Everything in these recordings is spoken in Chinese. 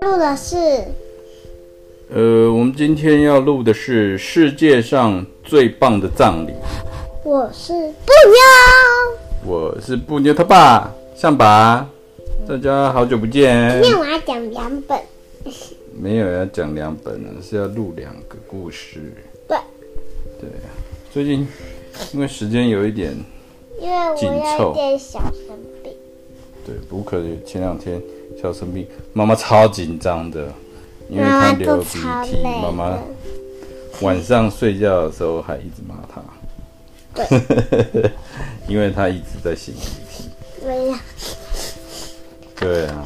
录的是，呃，我们今天要录的是世界上最棒的葬礼。我是布妞，我是布妞他爸，象拔，大家好久不见。今天我要讲两本，没有要讲两本呢，是要录两个故事。对，对，最近因为时间有一点因为我有点小生病。对，不可前两天小生病，妈妈超紧张的，因为她流鼻涕，妈妈晚上睡觉的时候还一直骂她。对，因为她一直在擤鼻涕。对呀。对啊，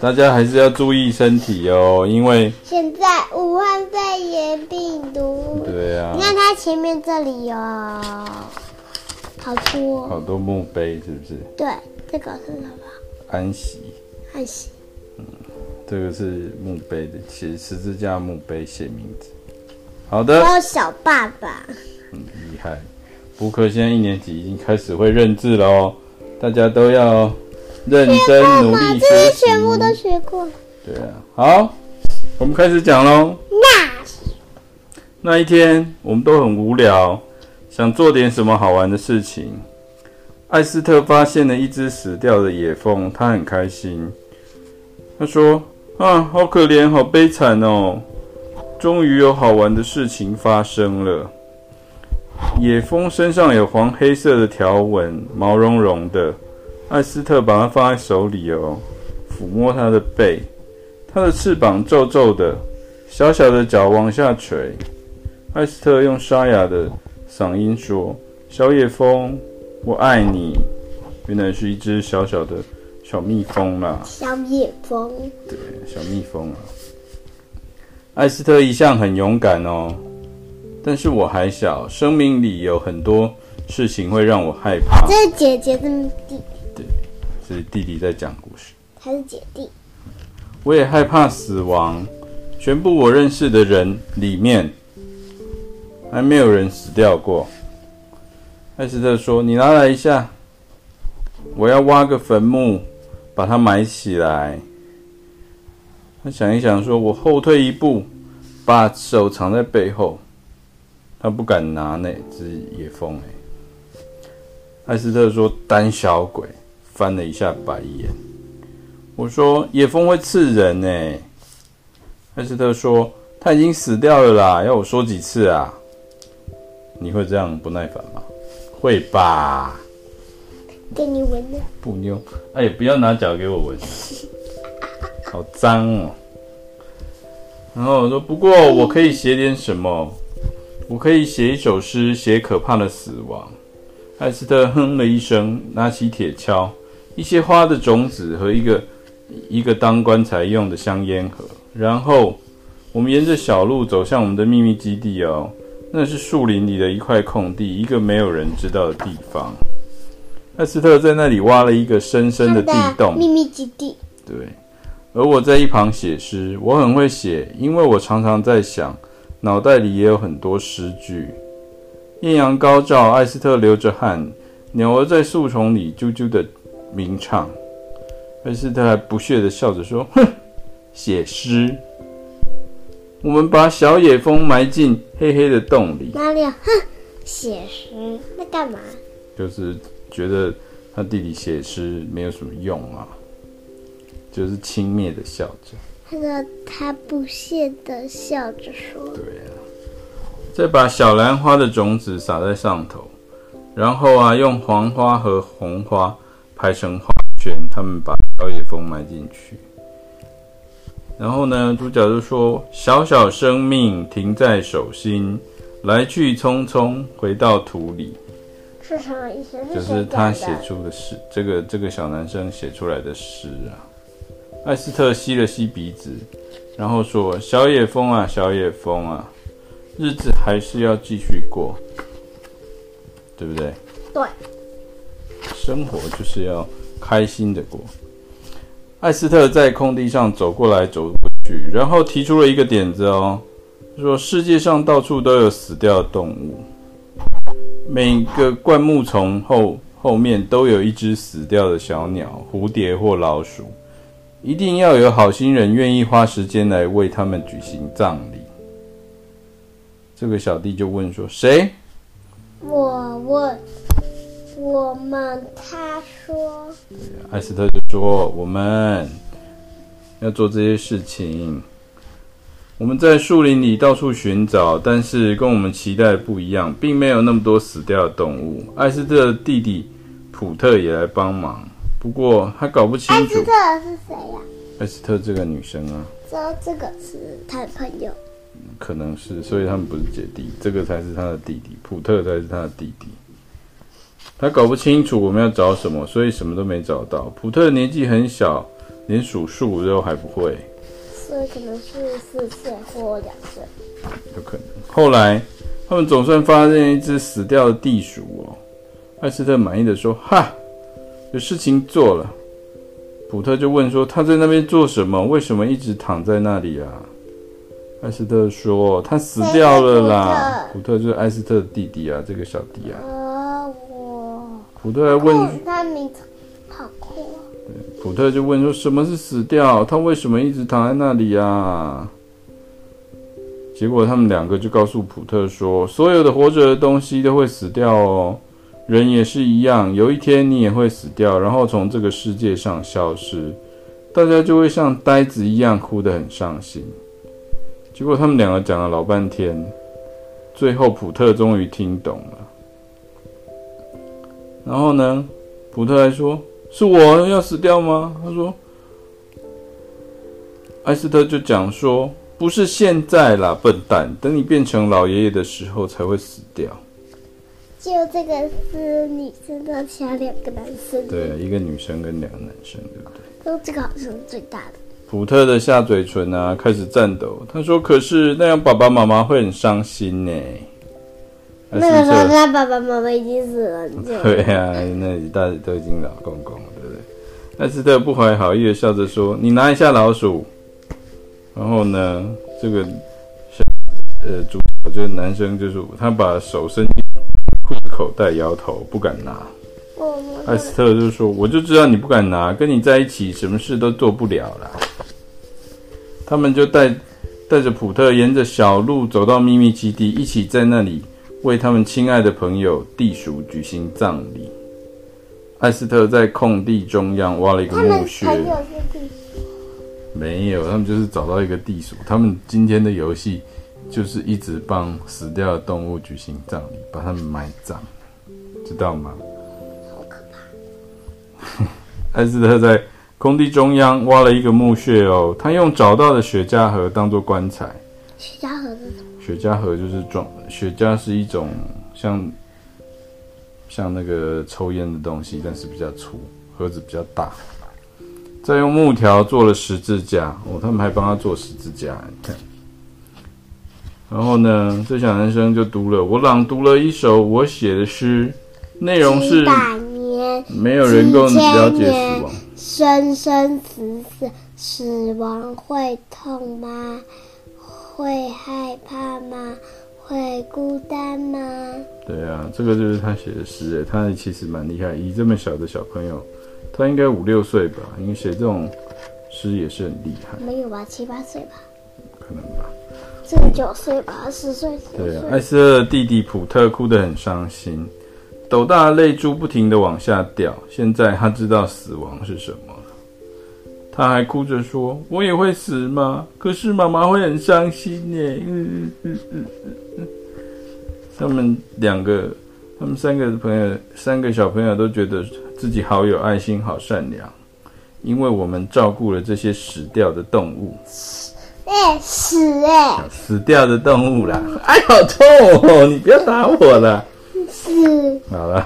大家还是要注意身体哦，因为现在武汉肺炎病毒。对啊。你看它前面这里有好多好多墓碑，是不是？对。这个是什么？安息。安息。嗯，这个是墓碑的，写十字架墓碑写名字。好的。还有小爸爸。嗯厉害。补课现在一年级，已经开始会认字了哦，大家都要认真努力学习。这些全部都学过。对啊，好，我们开始讲喽。那那一天，我们都很无聊，想做点什么好玩的事情。艾斯特发现了一只死掉的野蜂，他很开心。他说：“啊，好可怜，好悲惨哦！终于有好玩的事情发生了。野蜂身上有黄黑色的条纹，毛茸茸的。艾斯特把它放在手里哦，抚摸它的背。它的翅膀皱皱的，小小的脚往下垂。艾斯特用沙哑的嗓音说：‘小野蜂。’”我爱你，原来是一只小小的小蜜蜂啦。小野蜂。对，小蜜蜂啊。艾斯特一向很勇敢哦，但是我还小，生命里有很多事情会让我害怕。这是姐姐，这是弟弟。对，是弟弟在讲故事。他是姐弟。我也害怕死亡，全部我认识的人里面，还没有人死掉过。艾斯特说：“你拿来一下，我要挖个坟墓，把它埋起来。”他想一想，说：“我后退一步，把手藏在背后。”他不敢拿那只野蜂。哎，艾斯特说：“胆小鬼！”翻了一下白眼。我说：“野蜂会刺人。”哎，艾斯特说：“他已经死掉了啦，要我说几次啊？”你会这样不耐烦吗？会吧，给你闻的布妞，哎，不要拿脚给我闻，好脏哦。然后我说，不过我可以写点什么，我可以写一首诗，写可怕的死亡。艾斯特哼了一声，拿起铁锹，一些花的种子和一个一个当棺材用的香烟盒。然后我们沿着小路走向我们的秘密基地哦。那是树林里的一块空地，一个没有人知道的地方。艾斯特在那里挖了一个深深的地洞，秘密基地。对，而我在一旁写诗，我很会写，因为我常常在想，脑袋里也有很多诗句。艳阳高照，艾斯特流着汗，鸟儿在树丛里啾啾的鸣唱。艾斯特还不屑的笑着说：“哼，写诗。”我们把小野蜂埋进黑黑的洞里。哪里啊？哼，写诗那干嘛？就是觉得他弟弟写诗没有什么用啊，就是轻蔑的笑着。他说他不屑的笑着说：“对啊，再把小兰花的种子撒在上头，然后啊，用黄花和红花排成花圈，他们把小野蜂埋进去。”然后呢，主角就说：“小小生命停在手心，来去匆匆回到土里。”是什么意思？就是他写出的诗，这个这个小男生写出来的诗啊。艾斯特吸了吸鼻子，然后说：“小野风啊，小野风啊，日子还是要继续过，对不对？”对。生活就是要开心的过。艾斯特在空地上走过来走过去，然后提出了一个点子哦，说世界上到处都有死掉的动物，每个灌木丛后后面都有一只死掉的小鸟、蝴蝶或老鼠，一定要有好心人愿意花时间来为他们举行葬礼。这个小弟就问说：“谁？”我问。我们，他说。艾斯特就说：“我们要做这些事情。我们在树林里到处寻找，但是跟我们期待的不一样，并没有那么多死掉的动物。”艾斯特的弟弟普特也来帮忙，不过他搞不清楚。艾斯特是谁呀？艾斯特这个女生啊。知道这个是他的朋友。可能是，所以他们不是姐弟，这个才是他的弟弟，普特才是他的弟弟。他搞不清楚我们要找什么，所以什么都没找到。普特年纪很小，连数数都还不会，所以可能是四岁或两岁，有可能。后来他们总算发现一只死掉的地鼠哦。艾斯特满意的说：“哈，有事情做了。”普特就问说：“他在那边做什么？为什么一直躺在那里啊？”艾斯特说：“他死掉了啦。”普特就是艾斯特的弟弟啊，这个小弟啊。普特还问他名字好酷啊！对，普特就问说：“什么是死掉？他为什么一直躺在那里啊？”结果他们两个就告诉普特说：“所有的活着的东西都会死掉哦，人也是一样，有一天你也会死掉，然后从这个世界上消失，大家就会像呆子一样哭得很伤心。”结果他们两个讲了老半天，最后普特终于听懂了。然后呢，普特还说：“是我要死掉吗？”他说：“艾斯特就讲说，不是现在啦，笨蛋，等你变成老爷爷的时候才会死掉。”就这个是女生的，其他两个男生。对，一个女生跟两个男生，对不对？都这个好像是最大的。普特的下嘴唇啊开始颤抖，他说：“可是那样爸爸妈妈会很伤心呢。”那个时候他爸爸妈妈已经死了，对呀、啊，那一大家都已经老公公了，对不对？艾斯特不怀好意的笑着说：“你拿一下老鼠。”然后呢，这个小呃主角这个男生就是他把手伸进裤子口袋，摇头不敢拿。艾斯特就说：“我就知道你不敢拿，跟你在一起什么事都做不了了。”他们就带带着普特沿着小路走到秘密基地，一起在那里。为他们亲爱的朋友地鼠举行葬礼。艾斯特在空地中央挖了一个墓穴。没有，他们就是找到一个地鼠。他们今天的游戏就是一直帮死掉的动物举行葬礼，把他们埋葬，知道吗？好可怕。艾斯特在空地中央挖了一个墓穴哦，他用找到的雪茄盒当做棺材。雪茄盒是什么？雪茄盒就是装雪茄是一种像像那个抽烟的东西，但是比较粗，盒子比较大。再用木条做了十字架哦，他们还帮他做十字架，你看。然后呢，这小男生就读了，我朗读了一首我写的诗，内容是：没有人够了解死亡，生生死死，死亡会痛吗？会害怕吗？会孤单吗？对啊，这个就是他写的诗诶，他其实蛮厉害。以这么小的小朋友，他应该五六岁吧？因为写这种诗也是很厉害。没有吧？七八岁吧？可能吧？这个九岁吧？十岁？对啊，艾斯弟弟普特哭得很伤心，斗大的泪珠不停的往下掉。现在他知道死亡是什么。他还哭着说：“我也会死吗？可是妈妈会很伤心耶。”嗯嗯嗯嗯嗯。他们两个，他们三个朋友，三个小朋友都觉得自己好有爱心，好善良，因为我们照顾了这些死掉的动物。哎、欸，死哎、欸！死掉的动物啦！哎，好痛哦！你不要打我了。是。好了，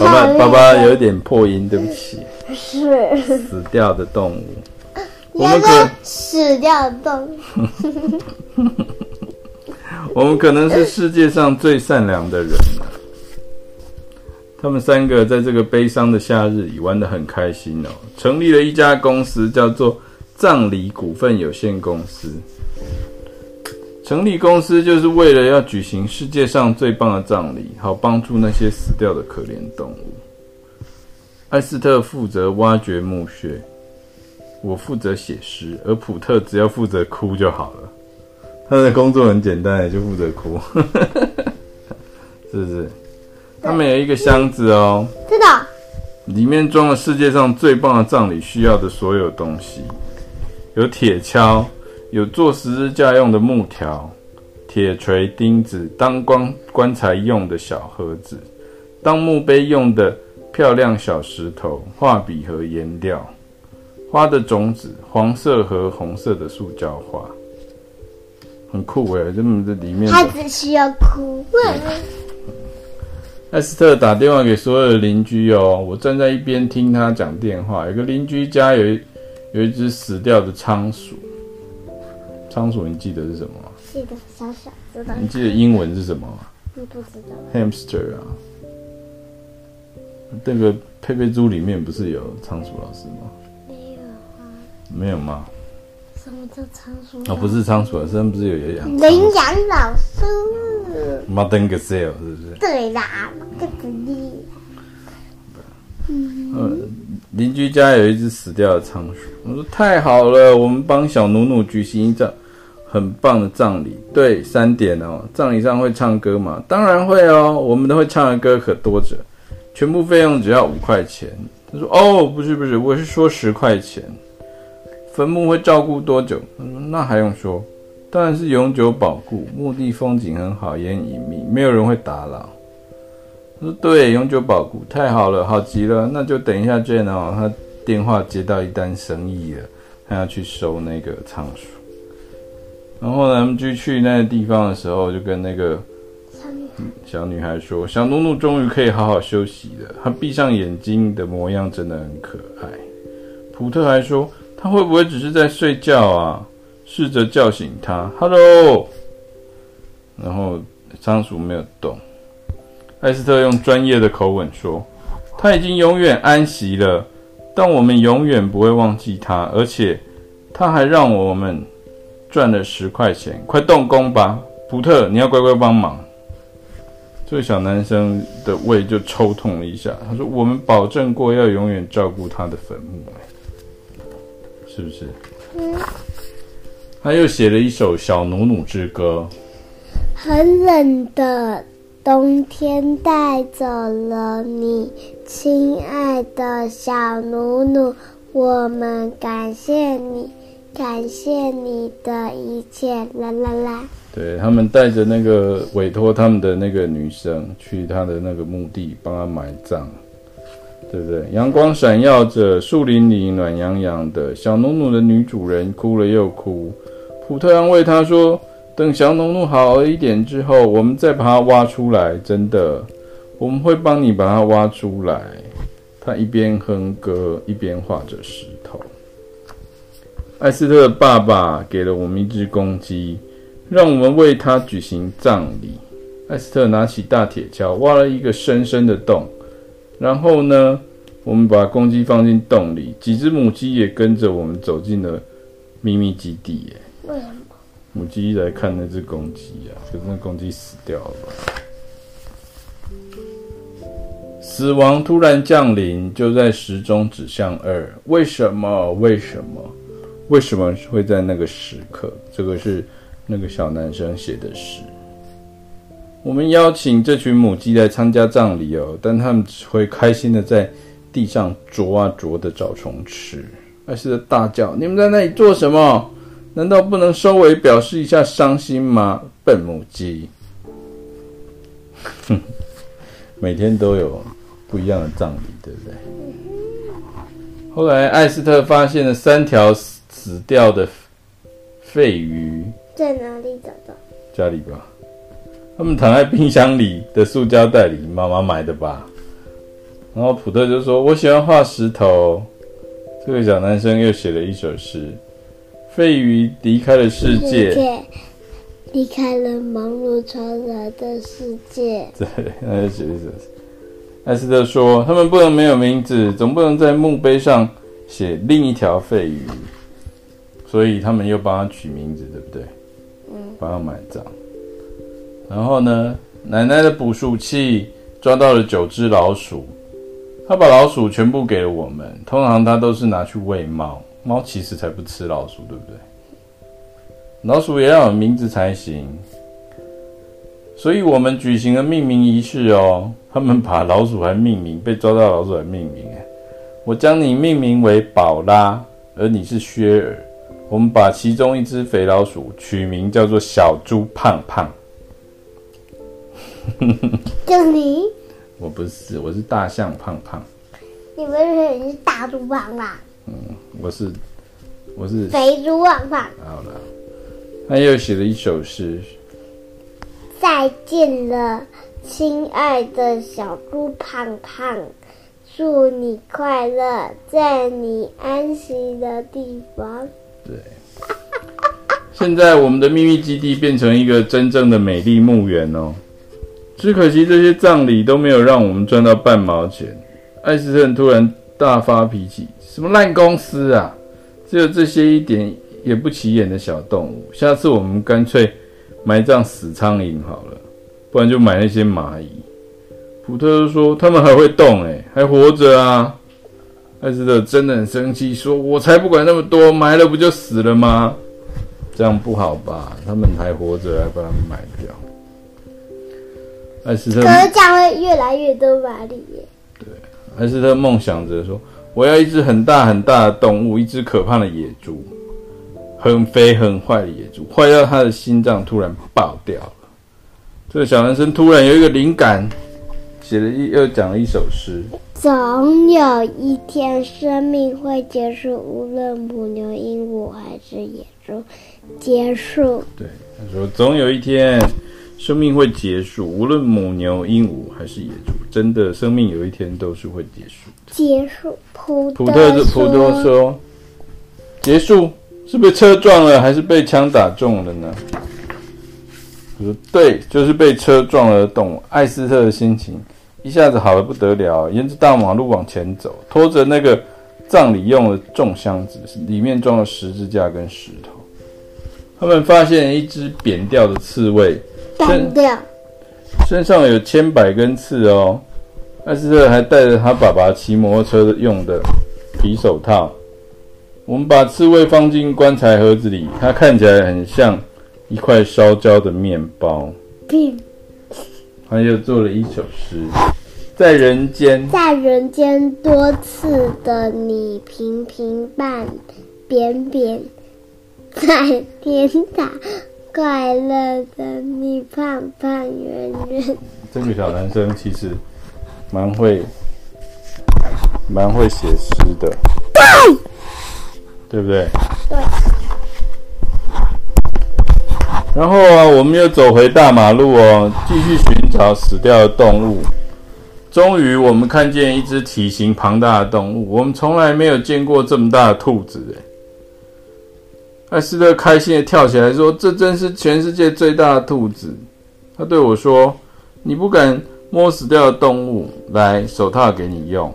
爸爸爸爸有点破音，对不起。是。死掉的动物。我们可死掉的动物。我们可能是世界上最善良的人了。他们三个在这个悲伤的夏日里玩得很开心哦，成立了一家公司，叫做葬礼股份有限公司。成立公司就是为了要举行世界上最棒的葬礼，好帮助那些死掉的可怜动物。艾斯特负责挖掘墓穴，我负责写诗，而普特只要负责哭就好了。他的工作很简单，就负责哭，是不是？他们有一个箱子哦，知道，里面装了世界上最棒的葬礼需要的所有东西，有铁锹，有做十字架用的木条、铁锤、钉子，当棺棺材用的小盒子，当墓碑用的漂亮小石头、画笔和颜料，花的种子，黄色和红色的塑胶花，很酷哎！这么这里面，他只需要哭。艾斯特打电话给所有的邻居哦，我站在一边听他讲电话。有个邻居家有一有一只死掉的仓鼠，仓鼠你记得是什么吗？记得小小知道。你记得英文是什么吗？你不知道。Hamster 啊，那个佩佩猪里面不是有仓鼠老师吗？没有啊。没有吗？什么叫仓鼠？哦，不是仓鼠啊，身上不是有有养？领养老师。Modern Gazelle 是不是？对啦，个子的。嗯，邻居家有一只死掉的仓鼠。我说太好了，我们帮小努努举行一场很棒的葬礼。对，三点哦，葬礼上会唱歌吗？当然会哦，我们都会唱的歌可多着，全部费用只要五块钱。他说哦，不是不是，我是说十块钱。坟墓会照顾多久？他说那还用说。当然是永久保固，墓地风景很好，也很隐秘，没有人会打扰。他说：“对，永久保固，太好了，好极了。那就等一下，Jane 哦，他电话接到一单生意了，他要去收那个仓鼠。然后呢，他们就去那个地方的时候，就跟那个小女孩说：‘小努努终于可以好好休息了。’她闭上眼睛的模样真的很可爱。普特还说：‘他会不会只是在睡觉啊？’试着叫醒他，Hello，然后仓鼠没有动。艾斯特用专业的口吻说：“他已经永远安息了，但我们永远不会忘记他，而且他还让我们赚了十块钱。快动工吧，普特，你要乖乖帮忙。”这个小男生的胃就抽痛了一下。他说：“我们保证过要永远照顾他的坟墓，是不是？”。他又写了一首《小努努之歌》。很冷的冬天带走了你，亲爱的小努努，我们感谢你，感谢你的一切，啦啦啦。对，他们带着那个委托他们的那个女生去他的那个墓地帮他埋葬，对不对？阳光闪耀着，树林里暖洋洋的，小努努的女主人哭了又哭。普特安慰她说：“等小努努好了一点之后，我们再把它挖出来。真的，我们会帮你把它挖出来。”他一边哼歌，一边画着诗。艾斯特的爸爸给了我们一只公鸡，让我们为他举行葬礼。艾斯特拿起大铁锹，挖了一个深深的洞，然后呢，我们把公鸡放进洞里，几只母鸡也跟着我们走进了秘密基地。耶。为什么？母鸡来看那只公鸡啊，可是那公鸡死掉了吧？死亡突然降临，就在时钟指向二。为什么？为什么？为什么会在那个时刻？这个是那个小男生写的诗。我们邀请这群母鸡来参加葬礼哦，但他们只会开心的在地上啄啊啄的找虫吃。艾斯特大叫：“你们在那里做什么？”难道不能稍微表示一下伤心吗？笨母鸡，哼，每天都有不一样的葬礼，对不对？后来艾斯特发现了三条死掉的肺鱼，在哪里找到？家里吧，他们躺在冰箱里的塑胶袋里，妈妈买的吧。然后普特就说：“我喜欢画石头。”这个小男生又写了一首诗。肺鱼离开了世界，离开了忙碌嘈杂的世界。对，那就写一首。艾斯特说：“他们不能没有名字，总不能在墓碑上写另一条肺鱼。”所以他们又帮他取名字，对不对？嗯。帮他埋葬。然后呢，奶奶的捕鼠器抓到了九只老鼠。他把老鼠全部给了我们，通常他都是拿去喂猫，猫其实才不吃老鼠，对不对？老鼠也要有名字才行，所以我们举行了命名仪式哦。他们把老鼠还命名，被抓到老鼠还命名哎。我将你命名为宝拉，而你是薛尔。我们把其中一只肥老鼠取名叫做小猪胖胖。就你？我不是，我是大象胖胖。你不是你是大猪胖胖？嗯，我是我是肥猪胖胖。好了。他又写了一首诗：“再见了，亲爱的小猪胖胖，祝你快乐，在你安息的地方。”对。现在我们的秘密基地变成一个真正的美丽墓园哦，只可惜这些葬礼都没有让我们赚到半毛钱。艾斯特突然大发脾气：“什么烂公司啊！只有这些一点。”也不起眼的小动物，下次我们干脆埋葬死苍蝇好了，不然就买那些蚂蚁。普特说：“他们还会动，诶，还活着啊！”艾斯特真的很生气，说：“我才不管那么多，埋了不就死了吗？这样不好吧？他们还活着，还把他们埋掉。”艾斯特，可是这样会越来越多蚂蚁耶。对，艾斯特梦想着说：“我要一只很大很大的动物，一只可怕的野猪。”很肥很坏的野猪，坏到他的心脏突然爆掉了。这个小男生突然有一个灵感，写了一又讲了一首诗。总有一天，生命会结束，无论母牛、鹦鹉还是野猪，结束。对，他说总有一天，生命会结束，无论母牛、鹦鹉还是野猪，真的，生命有一天都是会结束的。结束。普普特普特说，结束。是被车撞了，还是被枪打中了呢？我说对，就是被车撞了的动物。艾斯特的心情一下子好得不得了，沿着大马路往前走，拖着那个葬礼用的重箱子，里面装了十字架跟石头。他们发现一只扁掉的刺猬，扁掉，身上有千百根刺哦。艾斯特还戴着他爸爸骑摩托车用的皮手套。我们把刺猬放进棺材盒子里，它看起来很像一块烧焦的面包。他又做了一首诗：在人间，在人间多次的你平平淡扁扁，在天堂快乐的你胖胖圆圆。这个小男生其实蛮会蛮会写诗的。对不对？对。然后啊，我们又走回大马路哦，继续寻找死掉的动物。终于，我们看见一只体型庞大的动物。我们从来没有见过这么大的兔子诶。艾斯特开心的跳起来说：“这真是全世界最大的兔子！”他对我说：“你不敢摸死掉的动物，来，手套给你用。”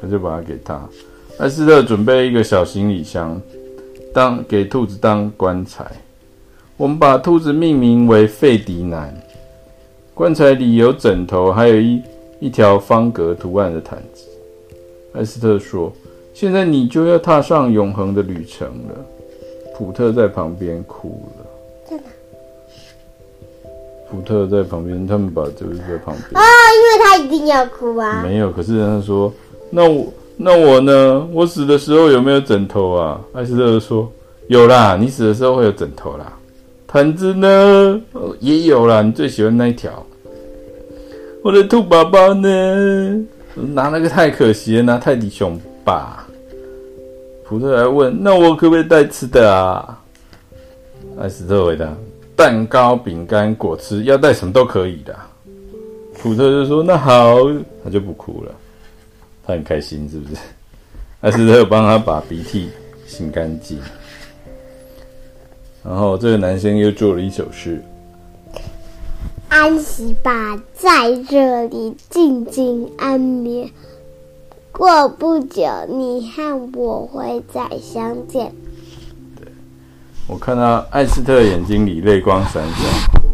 他就把它给他。艾斯特准备一个小行李箱，当给兔子当棺材。我们把兔子命名为费迪南。棺材里有枕头，还有一一条方格图案的毯子。艾斯特说：“现在你就要踏上永恒的旅程了。”普特在旁边哭了。在哪？普特在旁边，他们把就是在旁边啊，因为他一定要哭啊。没有，可是他说：“那我。”那我呢？我死的时候有没有枕头啊？艾斯特说：“有啦，你死的时候会有枕头啦。毯子呢？也有啦，你最喜欢那一条。我的兔宝宝呢？拿那个太可惜了，拿泰迪熊吧。”普特来问：“那我可不可以带吃的啊？”艾斯特回答：“蛋糕、饼干、果汁，要带什么都可以的。”普特就说：“那好。”他就不哭了。他很开心，是不是？艾斯特帮他把鼻涕擤干净。然后这个男生又做了一首诗：安息吧，在这里静静安眠。过不久，你和我会再相见。对，我看到艾斯特眼睛里泪光闪闪，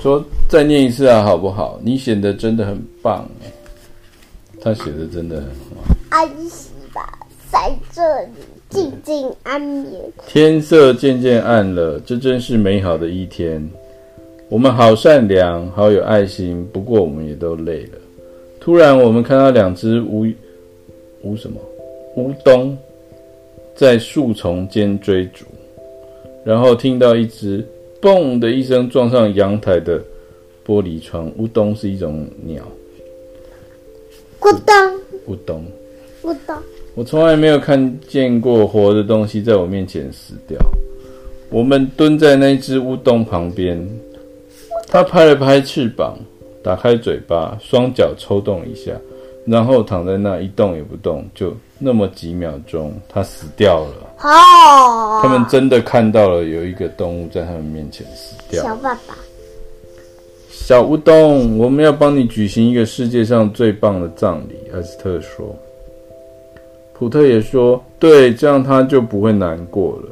说：“再念一次啊，好不好？你写的真的很棒。”他写的真的很好。安息吧，在这里静静安眠。天色渐渐暗了，这真是美好的一天。我们好善良，好有爱心，不过我们也都累了。突然，我们看到两只乌乌什么乌冬在树丛间追逐，然后听到一只“嘣”的一声撞上阳台的玻璃窗。乌冬是一种鸟。咕咚，乌冬，咕咚。我从来没有看见过活的东西在我面前死掉。我们蹲在那只乌冬旁边。它拍了拍翅膀，打开嘴巴，双脚抽动一下，然后躺在那一动也不动。就那么几秒钟，它死掉了。哦，他们真的看到了有一个动物在他们面前死掉。小爸爸，小乌冬，我们要帮你举行一个世界上最棒的葬礼。艾斯特说。普特也说：“对，这样他就不会难过了。”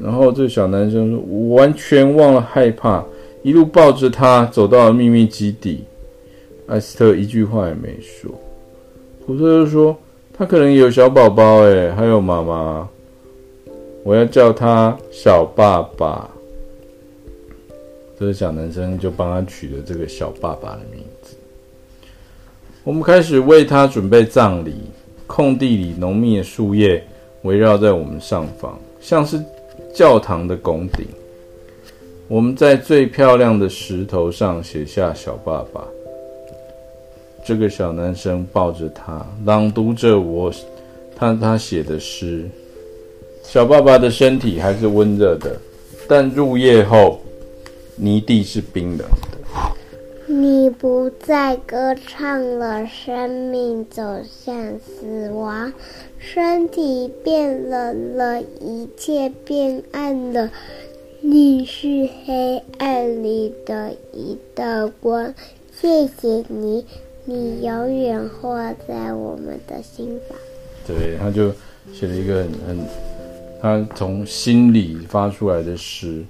然后这小男生说：“我完全忘了害怕，一路抱着他走到了秘密基地。”艾斯特一句话也没说。普特就说：“他可能有小宝宝，诶，还有妈妈。我要叫他小爸爸。”这个小男生就帮他取了这个小爸爸的名字。我们开始为他准备葬礼。空地里浓密的树叶围绕在我们上方，像是。教堂的拱顶，我们在最漂亮的石头上写下“小爸爸”。这个小男生抱着他，朗读着我他他写的诗。小爸爸的身体还是温热的，但入夜后，泥地是冰冷的。你不再歌唱了，生命走向死亡。身体变冷了，一切变暗了。你是黑暗里的一道光，谢谢你，你永远活在我们的心房。对，他就写了一个很很，他从心里发出来的诗。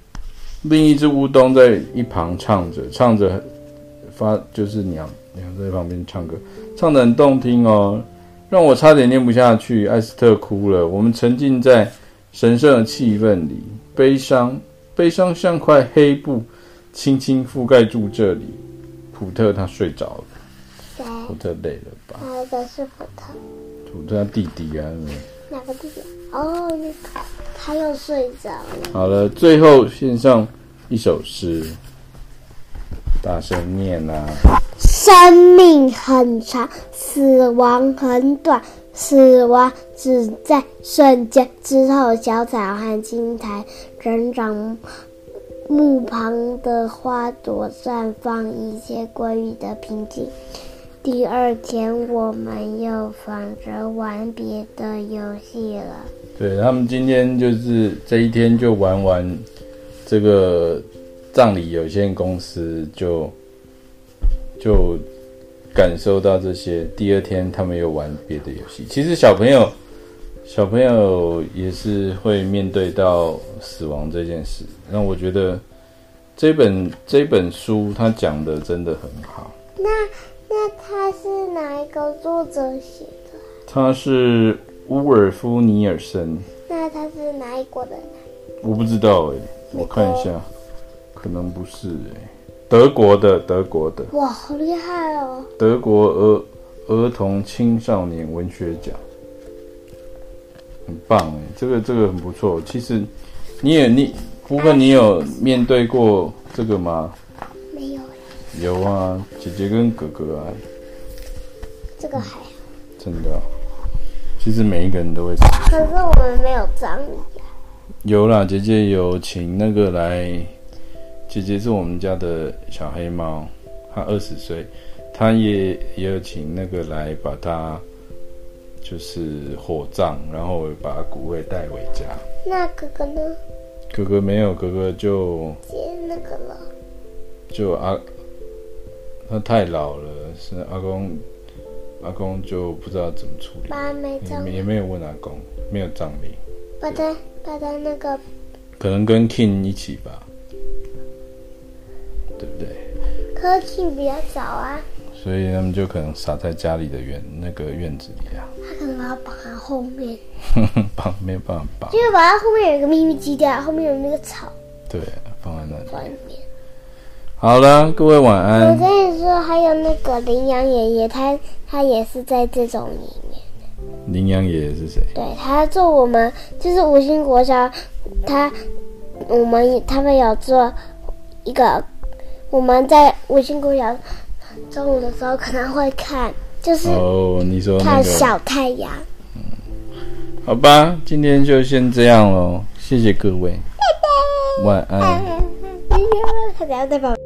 另一只乌冬在一旁唱着，唱着发就是娘娘在旁边唱歌，唱得很动听哦。让我差点念不下去，艾斯特哭了。我们沉浸在神圣的气氛里，悲伤，悲伤像块黑布，轻轻覆盖住这里。普特他睡着了，谁？普特累了吧？哪个是普特？普特他弟弟啊，哪个弟弟？哦，那个，他又睡着了。好了，最后献上一首诗，大声念啊！生命很长，死亡很短，死亡只在瞬间之后。小草和青苔成长，墓旁的花朵绽放，一切归于的平静。第二天，我们又忙着玩别的游戏了。对，他们今天就是这一天就玩完这个葬礼有限公司就。就感受到这些。第二天，他们又玩别的游戏。其实小朋友，小朋友也是会面对到死亡这件事。那我觉得这本这本书他讲的真的很好。那那他是哪一个作者写的？他是乌尔夫·尼尔森。那他是哪一国的？我不知道哎、欸，我看一下，可能不是哎、欸。德国的，德国的，哇，好厉害哦！德国儿儿童青少年文学奖，很棒哎，这个这个很不错。其实，你也你，不过你有面对过这个吗？没有。有啊，姐姐跟哥哥啊。这个还好。真的，其实每一个人都会。可是我们没有葬礼。有啦，姐姐有请那个来。姐姐是我们家的小黑猫，它二十岁，它也也有请那个来把它就是火葬，然后把骨灰带回家。那哥哥呢？哥哥没有，哥哥就接那个了。就阿他太老了，是阿公，阿公就不知道怎么处理。爸没葬，也没有问阿公，没有葬礼。把他把他那个，可能跟 King 一起吧。对不对？科技比较早啊。所以他们就可能撒在家里的院那个院子里啊。他可能把它绑在后面，绑没有办法绑，就是把它后面有一个秘密基地啊，后面有那个草，对，放在那里。外面。好了，各位晚安。我跟你说，还有那个羚羊爷爷，他他也是在这种里面。羚羊爷爷是谁？对，他做我们就是五星国家，他我们他们有做一个，我们在五星公园中午的时候可能会看，就是哦，你说看小太阳。嗯，好吧，今天就先这样喽，谢谢各位，拜拜，晚安。